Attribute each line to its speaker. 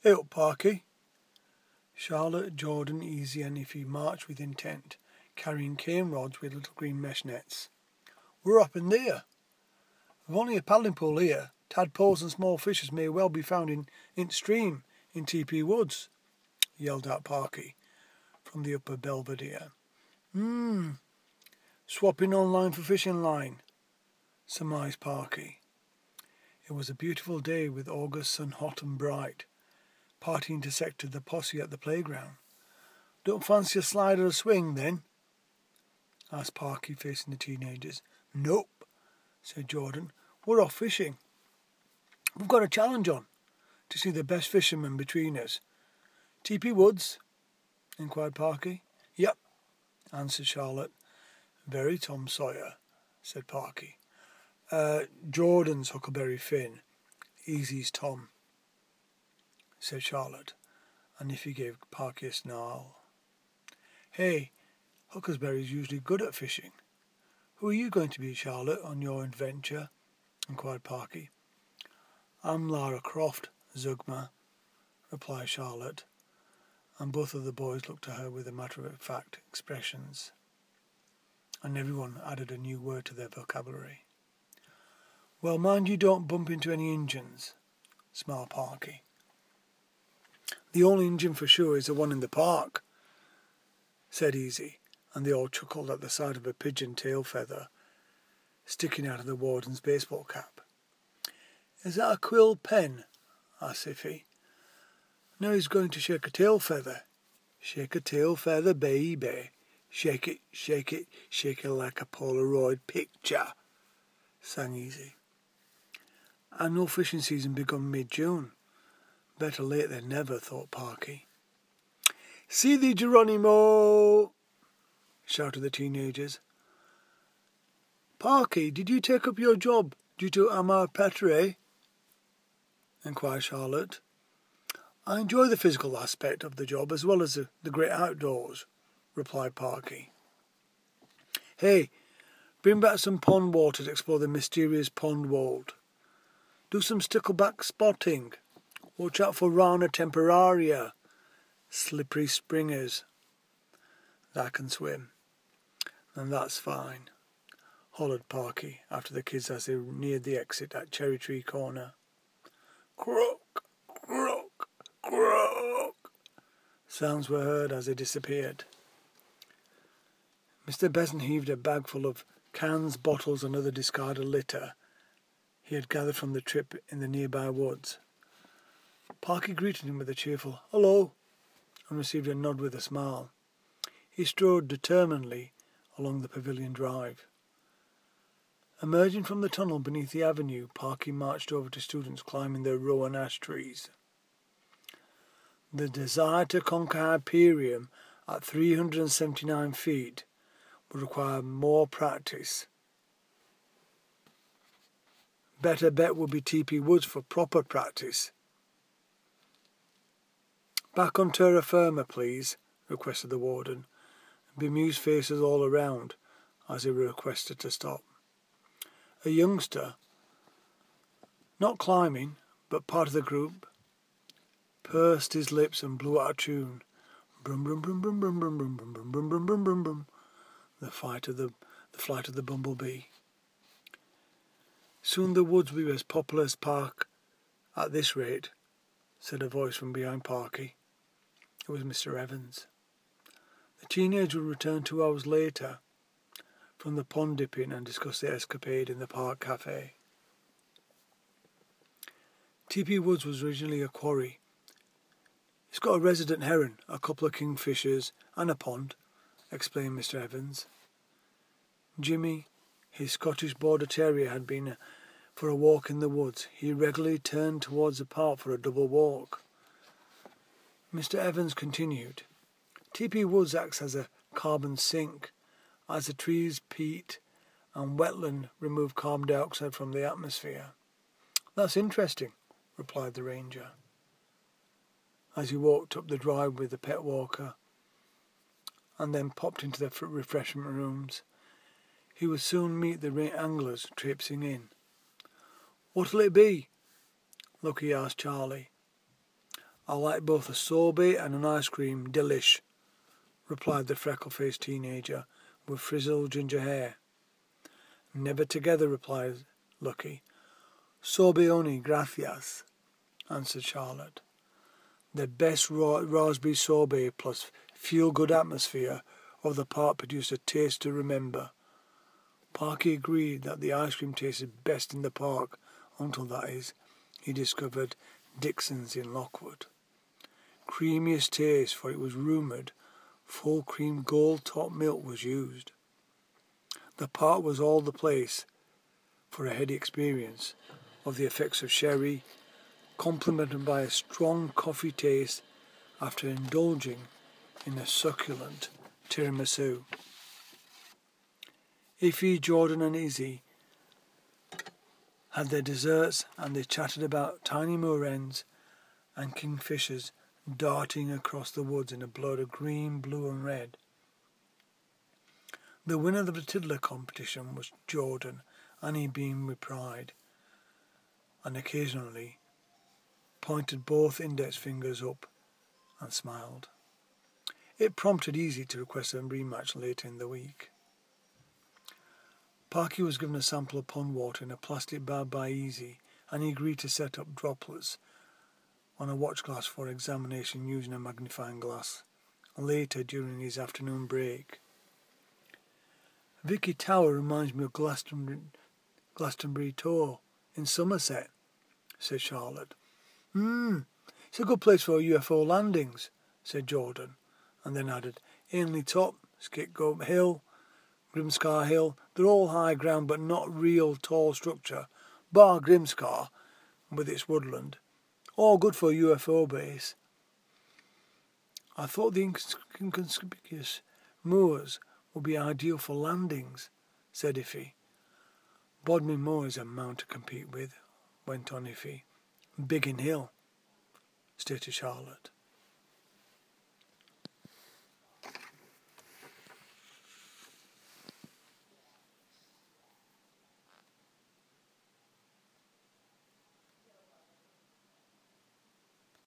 Speaker 1: Hey up, Parky. Charlotte, Jordan, Easy and Iffy marched with intent, carrying cane rods with little green mesh nets. We're up in there. We've only a paddling pool here. Tadpoles and small fishes may well be found in, in stream in TP Woods, yelled out Parky from the upper belvedere. Hmm. Swapping online for fishing line, surmised Parky. It was a beautiful day with August sun hot and bright. Parky intersected the posse at the playground. Don't fancy a slide or a swing, then? asked Parky, facing the teenagers. Nope, said Jordan. We're off fishing. We've got a challenge on to see the best fisherman between us. T.P. Woods? inquired Parky. Yep, answered Charlotte. Very Tom Sawyer, said Parky. Uh, Jordan's Huckleberry Finn. Easy's Tom said Charlotte, and Iffy gave Parky a snarl. Hey, Huckleberry's usually good at fishing. Who are you going to be, Charlotte, on your adventure? inquired Parky. I'm Lara Croft, Zeugma, replied Charlotte, and both of the boys looked at her with matter-of-fact expressions, and everyone added a new word to their vocabulary. Well, mind you don't bump into any Injuns, smiled Parky. The only engine for sure is the one in the park, said Easy, and they all chuckled at the sight of a pigeon tail feather sticking out of the warden's baseball cap. Is that a quill pen? asked Iffy. Now he's going to shake a tail feather. Shake a tail feather, baby. Shake it, shake it, shake it like a Polaroid picture, sang Easy. Annual fishing season begun mid-June. Better late than never, thought Parky. See thee, Geronimo! shouted the teenagers. Parky, did you take up your job due to amor patriae? inquired Charlotte. I enjoy the physical aspect of the job as well as the, the great outdoors, replied Parky. Hey, bring back some pond water to explore the mysterious pond world. Do some stickleback spotting. Watch out for Rana temporaria, slippery springers. That can swim. And that's fine, hollered Parky after the kids as they neared the exit at Cherry Tree Corner. Croak, croak, croak. Sounds were heard as they disappeared. Mr. Besant heaved a bag full of cans, bottles, and other discarded litter he had gathered from the trip in the nearby woods. Parky greeted him with a cheerful hello and received a nod with a smile. He strode determinedly along the pavilion drive. Emerging from the tunnel beneath the avenue, Parky marched over to students climbing their rowan ash trees. The desire to conquer Hyperion at 379 feet would require more practice. Better bet would be TP Woods for proper practice. Back on terra firma, please, requested the warden. Bemused faces all around as he requested to stop. A youngster, not climbing, but part of the group, pursed his lips and blew out a tune. Brum brum brum brum brum brum brum brum brum brum brum brum brum. The flight of the the flight of the bumblebee. Soon the woods will be as popular as park at this rate, said a voice from behind Parky. It was Mr. Evans. The teenager returned two hours later from the pond dipping and discussed their escapade in the park cafe. T.P. Woods was originally a quarry. It's got a resident heron, a couple of kingfishers, and a pond, explained Mr. Evans. Jimmy, his Scottish Border Terrier, had been for a walk in the woods. He regularly turned towards the park for a double walk. Mr. Evans continued. TP Woods acts as a carbon sink, as the trees, peat, and wetland remove carbon dioxide from the atmosphere. That's interesting, replied the ranger. As he walked up the drive with the pet walker and then popped into the refreshment rooms, he would soon meet the anglers traipsing in. What'll it be? Lucky asked Charlie. I like both a sorbet and an ice cream, delish, replied the freckle-faced teenager with frizzled ginger hair. Never together, replied Lucky. Sorbet only, gracias, answered Charlotte. The best raw, raspberry sorbet plus feel-good atmosphere of the park produced a taste to remember. Parky agreed that the ice cream tasted best in the park until, that is, he discovered Dixon's in Lockwood. Creamiest taste, for it was rumoured full cream gold top milk was used. The park was all the place for a heady experience of the effects of sherry, complemented by a strong coffee taste after indulging in a succulent tiramisu. Iffy, Jordan, and Izzy had their desserts and they chatted about tiny moor hens and kingfishers darting across the woods in a blood of green, blue, and red. The winner of the tiddler competition was Jordan, and he beamed with pride, and occasionally pointed both index fingers up and smiled. It prompted Easy to request a rematch later in the week. Parky was given a sample of pond water in a plastic bag by Easy, and he agreed to set up droplets on a watch glass for examination using a magnifying glass later during his afternoon break. Vicky Tower reminds me of Glastonbury, Glastonbury Tor in Somerset, said Charlotte. Hmm, it's a good place for UFO landings, said Jordan, and then added, Ainley Top, Scapegoat Hill, Grimscar Hill, they're all high ground but not real tall structure, bar Grimscar with its woodland. All good for a UFO base. I thought the inconspicuous moors would be ideal for landings, said Iffy. Bodmin Moor is a mount to compete with, went on Iffy. Biggin Hill, stated Charlotte.